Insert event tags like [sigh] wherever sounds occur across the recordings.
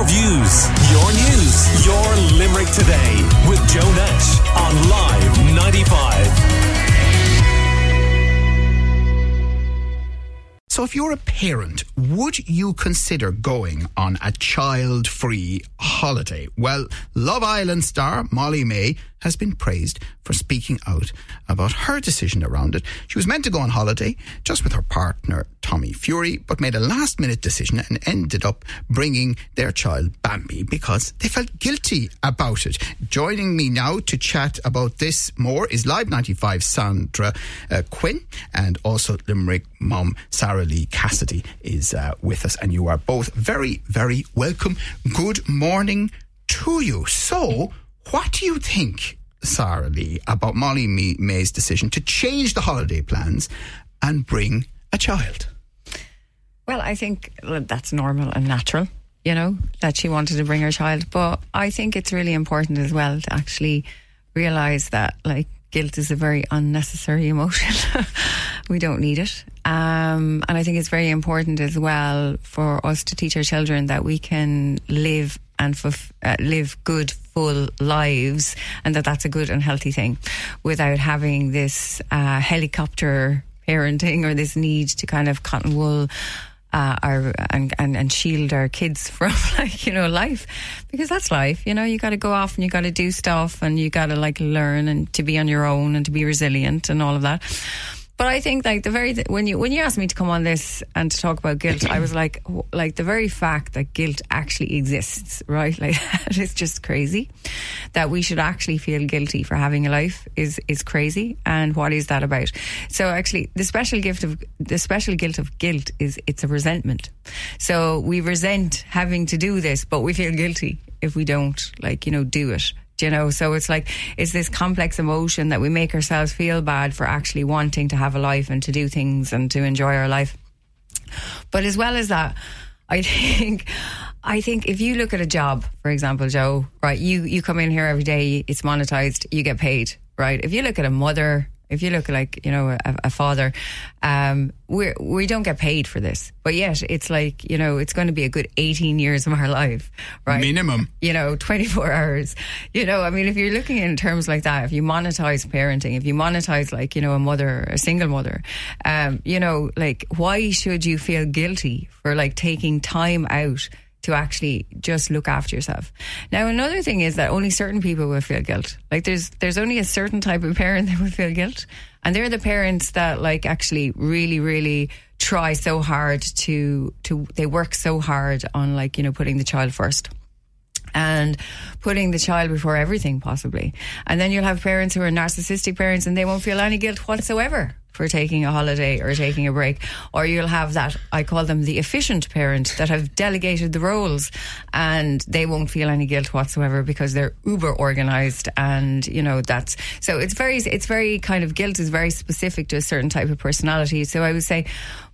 Your views, your news, your Limerick today with Joe Nash on Live 95. So, if you're a parent, would you consider going on a child free holiday? Well, Love Island star Molly-Mae has been praised for speaking out about her decision around it. She was meant to go on holiday just with her partner, Tommy Fury, but made a last minute decision and ended up bringing their child, Bambi, because they felt guilty about it. Joining me now to chat about this more is Live 95 Sandra uh, Quinn and also Limerick mom Saralee Cassidy is uh, with us, and you are both very, very welcome. Good morning to you. So, what do you think, Saralee, about Molly-Mae's decision to change the holiday plans and bring a child? Well, I think that's normal and natural, you know, that she wanted to bring her child. But I think it's really important as well to actually realize that, like, guilt is a very unnecessary emotion. [laughs] we don't need it. Um, and I think it's very important as well for us to teach our children that we can live and uh, live good, lives, and that that's a good and healthy thing, without having this uh, helicopter parenting or this need to kind of cotton wool. Uh, our and, and and shield our kids [laughs] from like you know life because that's life you know you got to go off and you got to do stuff and you got to like learn and to be on your own and to be resilient and all of that but I think like the very when you when you asked me to come on this and to talk about guilt, I was like like the very fact that guilt actually exists, right? [laughs] Like it's just crazy that we should actually feel guilty for having a life is is crazy. And what is that about? So actually, the special gift of the special guilt of guilt is it's a resentment. So we resent having to do this, but we feel guilty if we don't like you know do it you know so it's like it's this complex emotion that we make ourselves feel bad for actually wanting to have a life and to do things and to enjoy our life but as well as that i [laughs] think I think if you look at a job, for example, Joe, right, you, you come in here every day, it's monetized, you get paid, right? If you look at a mother, if you look like you know a, a father, um, we we don't get paid for this, but yet it's like you know it's going to be a good eighteen years of our life, right? Minimum, you know, twenty four hours. You know, I mean, if you're looking in terms like that, if you monetize parenting, if you monetize like you know a mother, a single mother, um, you know, like why should you feel guilty for like taking time out? To actually just look after yourself. Now, another thing is that only certain people will feel guilt. Like there's there's only a certain type of parent [laughs] that will feel guilt, and they're the parents that like actually really really try so hard to to they work so hard on like you know putting the child first and putting the child before everything possibly. And then you'll have parents who are narcissistic parents and they won't feel any guilt whatsoever for taking a holiday or taking a break. Or you'll have that, I call them the efficient parent that have delegated the roles and they won't feel any guilt whatsoever because they're uber organized and, you know, that's, so it's very, it's very kind of guilt is very specific to a certain type of personality. So I would say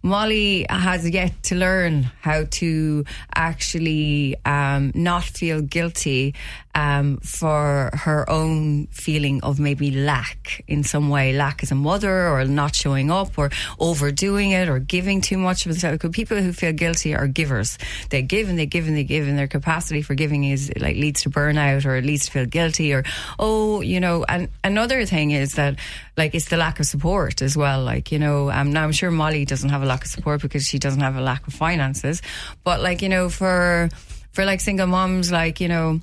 Molly has yet to learn how to actually um, not feel guilty um, for her own feeling of maybe lack in some way, lack as a mother or not showing up or overdoing it or giving too much of themselves. Because people who feel guilty are givers. They give and they give and they give, and their capacity for giving is like leads to burnout or leads to feel guilty or oh, you know. And another thing is that like it's the lack of support as well. Like you know, um, now I'm sure Molly doesn't have a lack of support because she doesn't have a lack of finances, but like you know, for for like single moms, like you know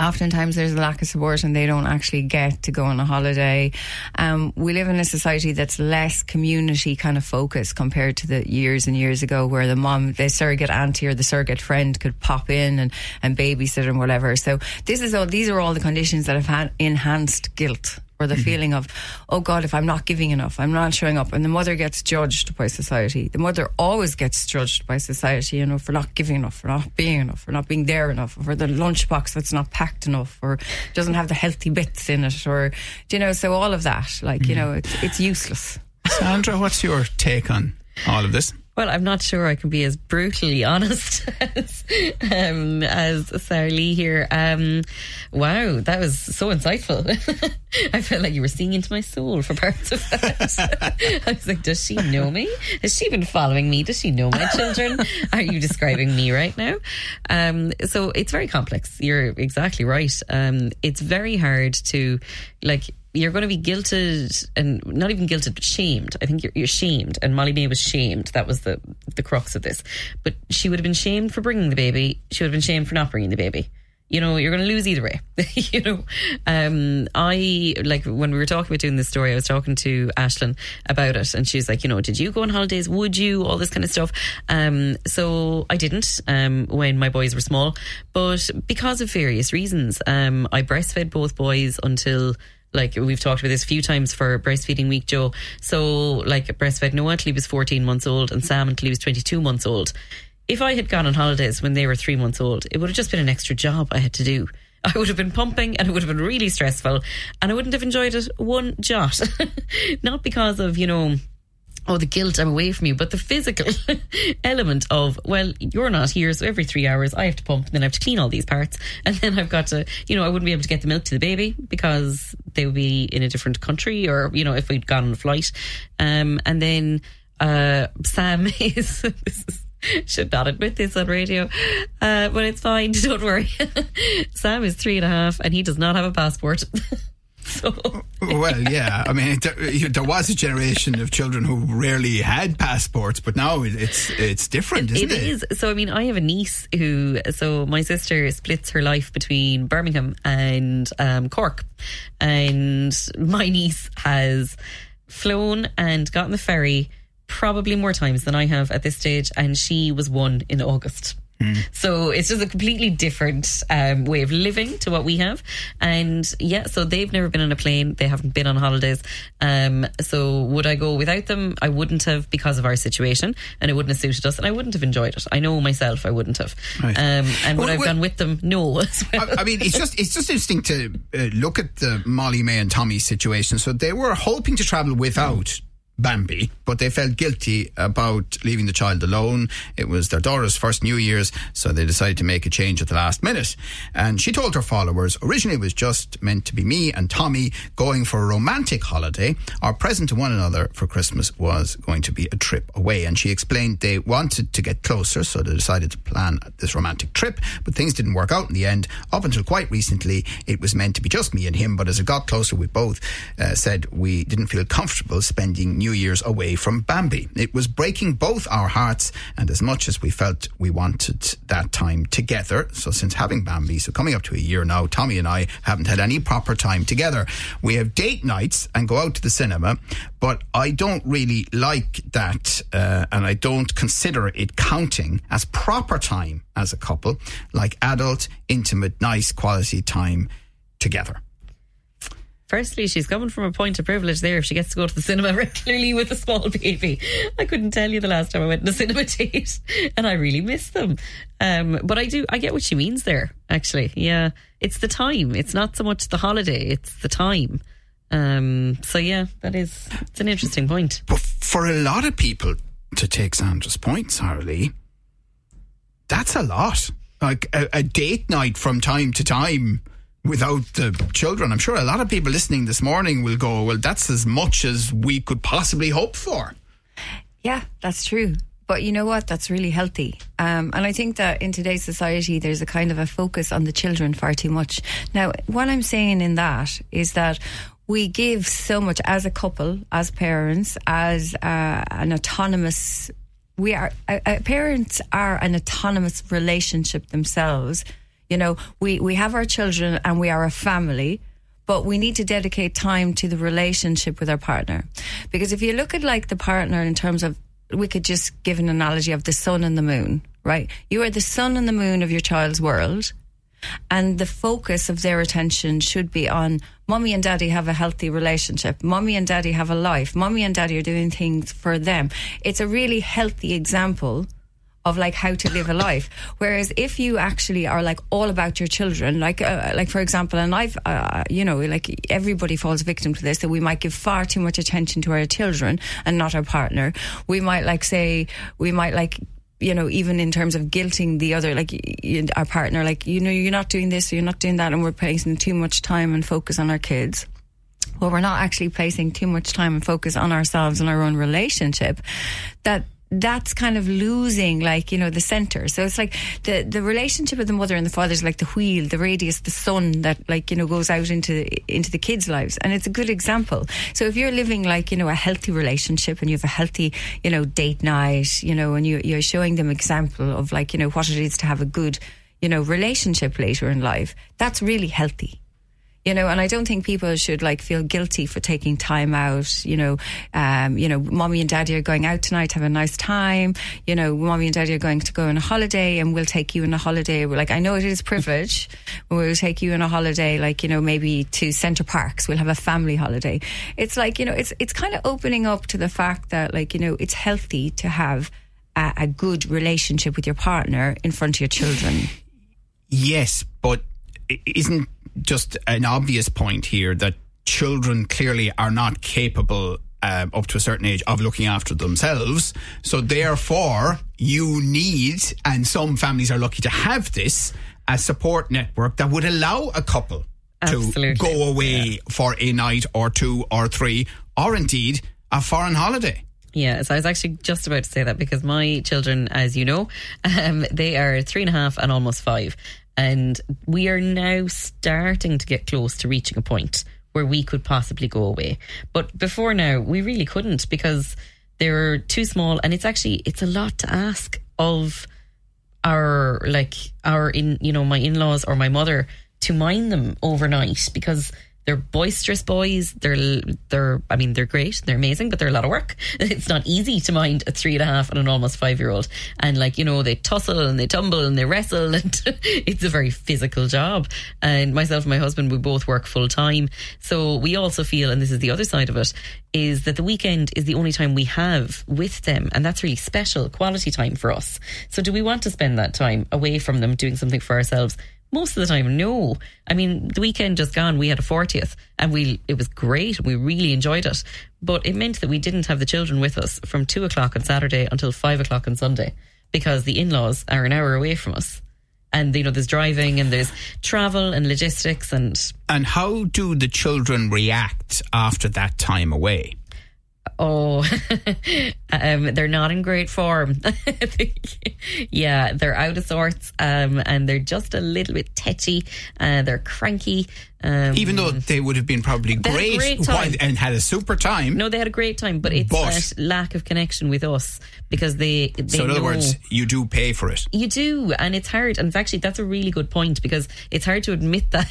oftentimes there's a lack of support and they don't actually get to go on a holiday. Um, we live in a society that's less community kind of focused compared to the years and years ago where the mom, the surrogate auntie or the surrogate friend could pop in and, and babysit and whatever. So this is all, these are all the conditions that have had enhanced guilt or the mm-hmm. feeling of, oh God, if I'm not giving enough, I'm not showing up. And the mother gets judged by society. The mother always gets judged by society, you know, for not giving enough, for not being enough, for not being there enough, for the lunchbox that's not packed enough, or doesn't have the healthy bits in it, or, you know, so all of that, like, mm-hmm. you know, it's, it's useless. Sandra, what's your take on all of this? Well, I'm not sure I can be as brutally [laughs] honest as, um, as Saralee here. Um, wow, that was so insightful. [laughs] I felt like you were seeing into my soul for parts of that. [laughs] I was like, does she know me? Has she been following me? Does she know my children? Are you describing me right now? Um, so it's very complex. You're exactly right. Um, it's very hard to, like, you're going to be guilted and not even guilted, but shamed. I think you're, you're shamed. And Molly-Mae was shamed. That was the, the crux of this. But she would have been shamed for bringing the baby. She would have been shamed for not bringing the baby. You know, you're going to lose either way. [laughs] you know, um, I like when we were talking about doing this story, I was talking to Ashlyn about it, and she was like, you know, did you go on holidays? Would you? All this kind of stuff. Um, so I didn't um, when my boys were small, but because of various reasons, um, I breastfed both boys until like we've talked about this a few times for breastfeeding week, Joe. So like breastfed Noah until he was 14 months old and Sam until he was 22 months old. If I had gone on holidays when they were three months old, it would have just been an extra job I had to do. I would have been pumping and it would have been really stressful and I wouldn't have enjoyed it one jot. [laughs] Not because of, you know, oh, the guilt I'm away from you, but the physical [laughs] element of, well, you're not here, so every three hours I have to pump, and then I have to clean all these parts, [laughs] and then I've got to, you know, I wouldn't be able to get the milk to the baby because they would be in a different country, or you know, if we'd gone on a flight, um, and then uh, Sam [laughs] is. this is should not admit this on radio, uh, but it's fine. Don't worry. Sam is three and a half, and he does not have a passport. [laughs] so Well, yeah. I mean, there, there was a generation of children who rarely had passports, but now it's it's different, isn't it? It is. So, I mean, I have a niece who, so my sister splits her life between Birmingham and um, Cork. And my niece has flown and gotten the ferry probably more times than I have at this stage. And she was one in August. So it's just a completely different um, way of living to what we have. And yeah, so they've never been on a plane. They haven't been on holidays. Um, so would I go without them? I wouldn't have because of our situation and it wouldn't have suited us and I wouldn't have enjoyed it. I know myself I wouldn't have. Right. Um, and would Well, I have well- gone with them? No. well. [laughs] I, I mean, it's just it's just interesting to uh, look at the Molly-Mae and Tommy situation. So they were hoping to travel without Bambi, but they felt guilty about leaving the child alone. It was their daughter's first New Year's, so they decided to make a change at the last minute. And she told her followers originally it was just meant to be me and Tommy going for a romantic holiday. Our present to one another for Christmas was going to be a trip away. And she explained they wanted to get closer, so they decided to plan this romantic trip, but things didn't work out in the end. Up until quite recently, it was meant to be just me and him, but as it got closer, we both uh, said we didn't feel comfortable spending New Year's away from Bambi. It was breaking both our hearts, and as much as we felt we wanted that time together, so since having Bambi, so coming up to a year now, Tommy and I haven't had any proper time together. We have date nights and go out to the cinema, but I don't really like that, uh, and I don't consider it counting as proper time as a couple, like adult, intimate, nice, quality time together. Firstly, she's coming from a point of privilege there if she gets to go to the cinema [laughs] regularly with a small baby. I couldn't tell you the last time I went to the cinema [laughs] date and I really miss them. Um, but I do, I get what she means there, actually. Yeah. It's the time. It's not so much the holiday, it's the time. Um, so yeah, that is, it's an interesting point. But for a lot of people, to take Sandra's point, Saralee, that's a lot. Like a, a date night from time to time without the children. I'm sure a lot of people listening this morning will go, well, that's as much as we could possibly hope for. Yeah, that's true. But you know what? That's really healthy. Um, and I think that in today's society, there's a kind of a focus on the children far too much. Now, what I'm saying in that is that we give so much as a couple, as parents, as uh, an autonomous. We are uh, uh, parents are an autonomous relationship themselves. You know, we we have our children and we are a family but we need to dedicate time to the relationship with our partner. Because if you look at like the partner in terms of, we could just give an analogy of the sun and the moon, right? You are the sun and the moon of your child's world. And the focus of their attention should be on mommy and daddy have a healthy relationship. Mommy and daddy have a life. Mommy and daddy are doing things for them. It's a really healthy example of like how to live a life. Whereas if you actually are like all about your children, like uh, like for example, and I've uh, you know like everybody falls victim to this that we might give far too much attention to our children and not our partner. We might like say we might like you know, even in terms of guilting the other, like our partner, like, you know, you're not doing this, you're not doing that, and we're placing too much time and focus on our kids. Well, we're not actually placing too much time and focus on ourselves and our own relationship. That that's kind of losing like you know the center. So it's like the the relationship of the mother and the father is like the wheel the radius the sun that like you know goes out into into the kids lives. And it's a good example. So if you're living like you know a healthy relationship and you have a healthy you know date night you know and you, you're showing them example of like you know what it is to have a good you know relationship later in life that's really healthy you know, and I don't think people should like feel guilty for taking time out. You know, um, you know, mommy and daddy are going out tonight, have a nice time. You know, mommy and daddy are going to go on a holiday, and we'll take you on a holiday. We're like, I know it is privilege. [laughs] we'll take you on a holiday, like you know, maybe to Center Parcs. We'll have a family holiday. It's like you know, it's it's kind of opening up to the fact that like you know, it's healthy to have a, a good relationship with your partner in front of your children. Yes, but isn't just an obvious point here that children clearly are not capable um, up to a certain age of looking after themselves. So therefore, you need, and some families are lucky to have this, a support network that would allow a couple to go away for a night or two or three, or indeed a foreign holiday. Yeah, so I was actually just about to say that because my children, as you know, [laughs] um, they are three and a half and almost five. And we are now starting to get close to reaching a point where we could possibly go away. But before now, we really couldn't because they're too small and it's actually, it's a lot to ask of our, like, our, in, you know, my in-laws or my mother to mind them overnight because they're boisterous boys. They're they're I mean they're great. They're amazing, but they're a lot of work. [laughs] It's not easy to mind a three and a half and an almost five year old. And like you know they tussle and they tumble and they wrestle [laughs] and it's a very physical job. And myself and my husband we both work full time, so we also feel, and this is the other side of it, is that the weekend is the only time we have with them, and that's really special quality time for us. So do we want to spend that time away from them doing something for ourselves? Most of the time, no. I mean, the weekend just gone, we had a 40th and we, it was great. We really enjoyed it. But it meant that we didn't have the children with us from two o'clock on Saturday until five o'clock on Sunday because the in-laws are an hour away from us. And, you know, there's driving and there's travel and logistics and And how do the children react after that time away? Oh, [laughs] um, they're not in great form. [laughs] yeah, they're out of sorts, um, and they're just a little bit tetchy. Uh, they're cranky. Um, Even though they would have been probably They had a great, great while- and had a super time. no, they had a great time, but it's But- that lack of connection with us because they. they so in other words, you do pay for it. You do, and it's hard. And actually, that's a really good point because it's hard to admit [laughs] that.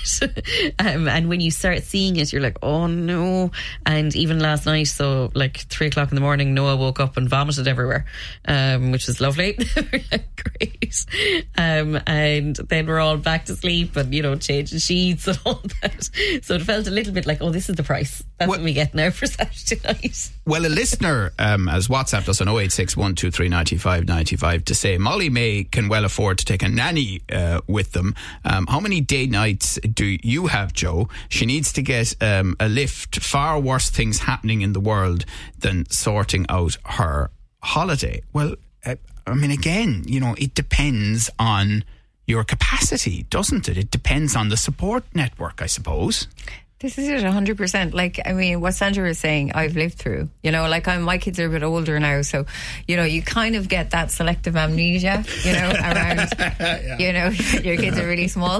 um, and when you start seeing it, you're like, oh no. And even last night, so like three o'clock in the morning, Noah woke up and vomited everywhere, um, which was lovely. [laughs] Great. Um, and then we're all back to sleep and, you know, changing sheets and all that. [laughs] So it felt a little bit like, oh, this is the price. That's What- what we get now for [laughs] Saturday night. Well, a listener um, has WhatsApped us on 086 123 95 95 to say Molly-Mae can well afford to take a nanny uh, with them. Um, how many day nights do you have, Joe? She needs to get um, a lift. Far worse things happening in the world than sorting out her holiday. Well, uh, I mean, again, you know, it depends on your capacity, doesn't it? It depends on the support network, I suppose. This is it, hundred percent. Like I mean, what Sandra was saying, I've lived through. You know, like I'm, my kids are a bit older now, so you know, you kind of get that selective amnesia. You know, [laughs] around. You know, [laughs] your kids are really small,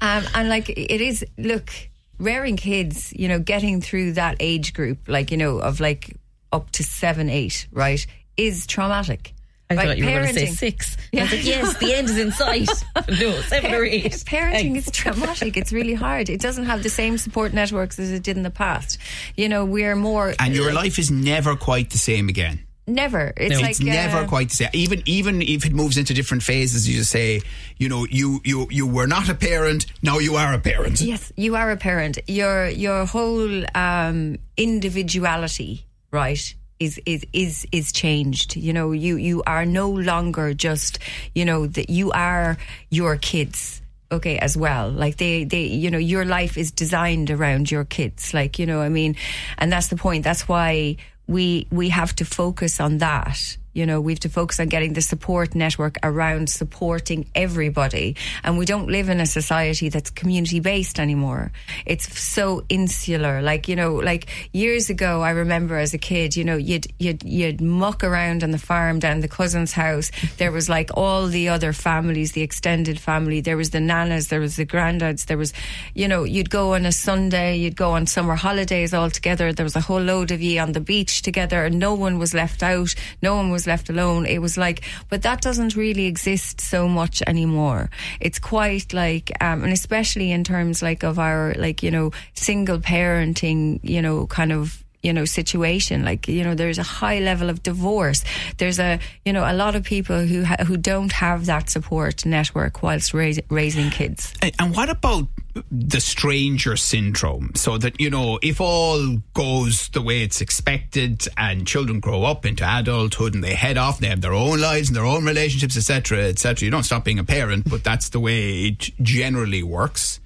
um, and like it is. Look, rearing kids, you know, getting through that age group, like you know, of like up to seven, eight, right, is traumatic. I Right, thought you were going to say parenting- six. I was like, yes, the end is in sight. [laughs] [laughs] no, seven or eight. Parenting Thanks. is [laughs] traumatic. It's really hard. It doesn't have the same support networks as it did in the past. You know, we're more And your life is never quite the same again. never. It's No. like it's never uh, quite the same. Even even if it moves into different phases, you just say, you know, you you you were not a parent, now you are a parent. Yes, you are a parent. Your your whole um, individuality, right, is is is is changed. You know, you you are no longer just you know that you are your kids okay as well. Like they they you know your life is designed around your kids. Like you know i mean? And that's the point. That's why we we have to focus on that you know, we have to focus on getting the support network around supporting everybody. And we don't live in a society that's community based anymore. It's so insular. Like, you know, like years ago, I remember as a kid, you know, you'd, you'd, you'd muck around on the farm down the cousin's house. There was like all the other families, the extended family. There was the nanas, there was the granddads, there was, you know, you'd go on a Sunday, you'd go on summer holidays all together. There was a whole load of you on the beach together and no one was left out. No one was left alone. It was like, but that doesn't really exist so much anymore. It's quite like, um, and especially in terms like of our, like, you know, single parenting, you know, kind of you know situation like you know there's a high level of divorce there's a you know a lot of people who ha- who don't have that support network whilst rais- raising kids And, what about the stranger syndrome? So that, you know, if all goes the way it's expected and children grow up into adulthood and they head off, and they have their own lives and their own relationships, etc., etc., you don't stop being a parent, but that's the way it generally works.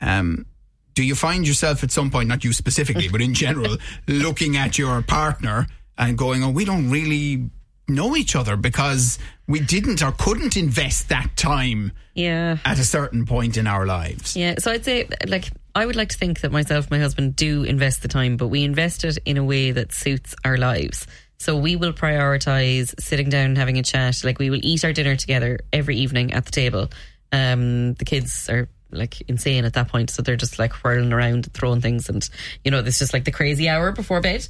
Um, do you find yourself at some point, not you specifically, but in general, [laughs] looking at your partner and going, oh, we don't really know each other because we didn't or couldn't invest that time Yeah. at a certain point in our lives. Yeah, so I'd say, like, I would like to think that myself and my husband do invest the time, but we invest it in a way that suits our lives. So we will prioritize sitting down and having a chat. Like, we will eat our dinner together every evening at the table. Um, the kids are like insane at that point, so they're just like whirling around, and throwing things, and you know, it's just like the crazy hour before bed.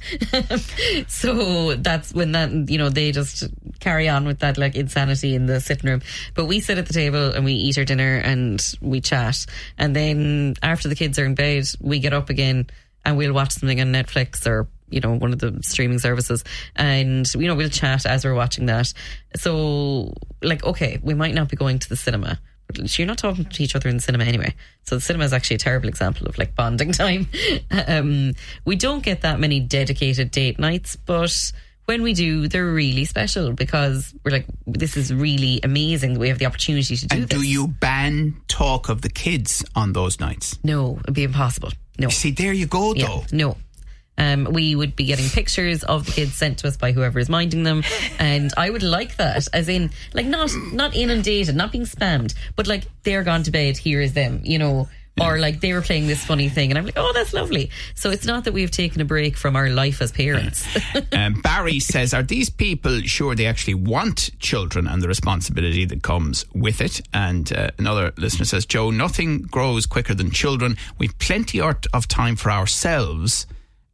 [laughs] so that's when that you know they just carry on with that like insanity in the sitting room. But we sit at the table and we eat our dinner and we chat, and then after the kids are in bed, we get up again and we'll watch something on Netflix or you know one of the streaming services. And you know we'll chat as we're watching that. So like okay we might not be going to the cinema but you're not talking to each other in the cinema anyway so the cinema is actually a terrible example of like bonding [laughs] time um we don't get that many dedicated date nights but when we do they're really special because we're like this is really amazing that we have the opportunity to do And this do you ban talk of the kids on those nights? no it'd be impossible no See, there you go, Yeah, though. no. Um, we would be getting pictures of the kids sent to us by whoever is minding them, and I would like that, as in, like not not inundated, not being spammed, but like they're gone to bed. Here is them, you know, or like they were playing this funny thing, and I'm like, oh, that's lovely. So it's not that we've taken a break from our life as parents. [laughs] Um, Barry says, Are these people sure they actually want children and the responsibility that comes with it? And uh, another listener says, Joe, nothing grows quicker than children. We've plenty of of time for ourselves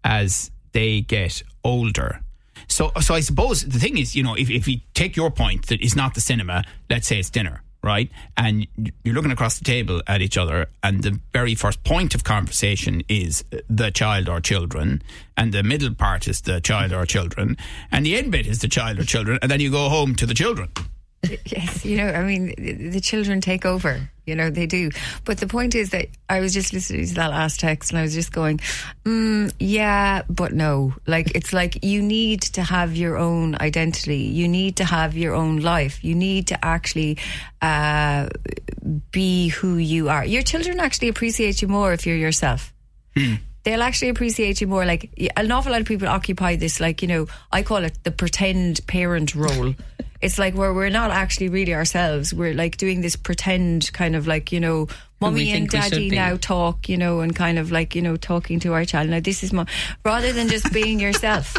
as they get older. So, so I suppose the thing is, you know, if, if you take your point that it's not the cinema, let's say it's dinner, right? And you're looking across the table at each other, and the very first point of conversation is the child or children, and the middle part is the child or children, and the end bit is the child or children, and then you go home to the children. [laughs] Yes, you know, I mean, the, children take over. You know, they do. But the point is that I was just listening to that last text and I was just going, mm, yeah, but no. Like, it's like you need to have your own identity. You need to have your own life. You need to actually uh, be who you are. Your children actually appreciate you more if you're yourself they'll actually appreciate you more. Like an awful lot of people occupy this, like you know, I call it the pretend parent role. [laughs] it's like where we're not actually really ourselves. We're like doing this pretend kind of like you know, mummy and think we should daddy now talk, you know, and kind of like you know talking to our child. Now this is my rather than just being yourself.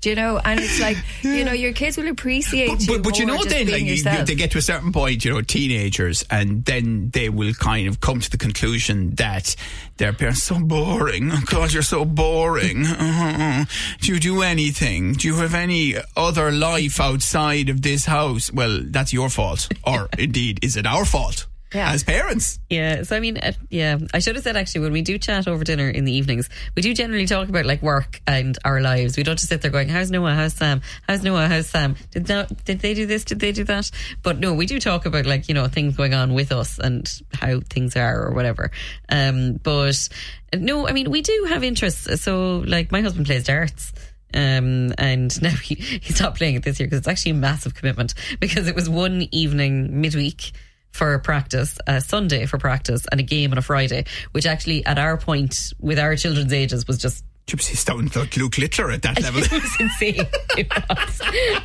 Do you know? And it's like you know, your kids will appreciate But, you. but, but you know, then, like, you, they get to a certain point, you know, teenagers, and then they will kind of come to the conclusion that their parents are so boring. God, you're so boring. Uh-huh. Do you do anything? Do you have any other life outside of this house? Well, that's your fault. Or [laughs] indeed, is it our fault Yeah. as parents? Yeah, so I mean, uh, yeah, I should have said actually when we do chat over dinner in the evenings, we do generally talk about like work and our lives. We don't just sit there going, "How's Noah? How's Sam? How's Noah? How's Sam? Did no, did they do this? Did they do that?" But no, we do talk about like you know things going on with us and how things are or whatever. Um, but no, I mean we do have interests. So like my husband plays darts. Um, and now he, he stopped playing it this year because it's actually a massive commitment because it was one evening midweek for practice, a Sunday for practice, and a game on a Friday, which actually at our point with our children's ages was just Gypsy's down like Luke Littler at that level. it was insane. It was.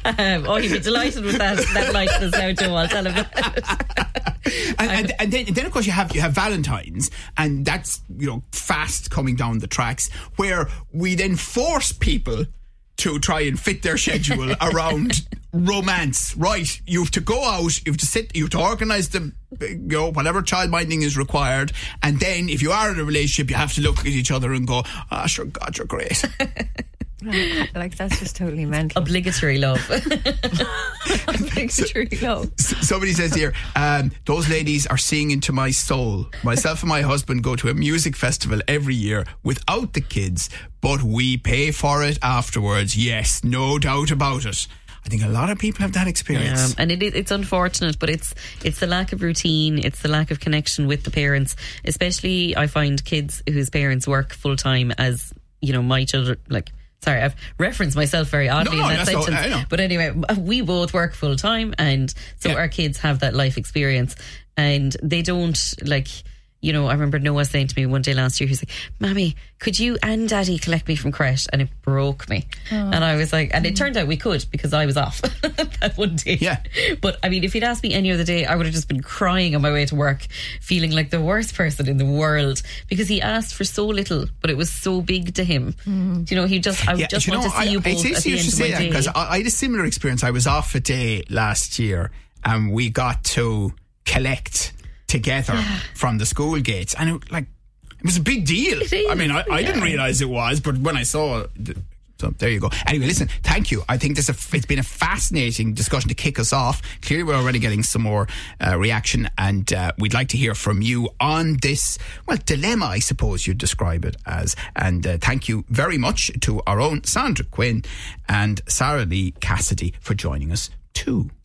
Um, oh, he'd be delighted with that that likeness now, Joe. I'll tell him and, and, and then, then of course you have you have Valentine's, and that's you know fast coming down the tracks where we then force people to try and fit their schedule [laughs] around romance. Right, you have to go out, you have to sit, you have to organise the you know whatever child minding is required, and then if you are in a relationship, you have to look at each other and go, "Ah, sure, God, you're great." [laughs] Like that's just totally mental. Obligatory love. [laughs] [laughs] Obligatory love. Somebody says here, um, those ladies are seeing into my soul. Myself and my husband go to a music festival every year without the kids, but we pay for it afterwards. Yes, no doubt about it. I think a lot of people have that experience. Um, and it, it's unfortunate, but it's it's the lack of routine, it's the lack of connection with the parents. Especially, I find kids whose parents work full time, as you know, my children. Like, sorry, I've referenced myself very oddly No, in that all- sentence. I. But anyway, we both work full time, and so Yeah. our kids have that life experience, and they don't like. You know, I remember Noah saying to me one day last year, he's like, Mommy, could you and Daddy collect me from creche? And it broke me. Oh. And I was like, and it turned out we could because I was off [laughs] that one day. Yeah. But I mean, if you'd asked me any other day, I would have just been crying on my way to work, feeling like the worst person in the world because he asked for so little, but it was so big to him. Mm. You know, he just, I Yeah, just do want to see I, you it's both at easy the you end should of my say that because I, I had a similar experience. I was off a day last year and we got to collect together from the school gates, and it, like it was a big deal. I mean, I, I didn't realize it was, but when I saw. The, so there you go. Anyway, listen, thank you. I think this a, it's been a fascinating discussion to kick us off. Clearly, we're already getting some more uh, reaction, and uh, we'd like to hear from you on this, well, dilemma, I suppose you'd describe it as. And uh, thank you very much to our own Sandra Quinn and Saralee Cassidy for joining us too.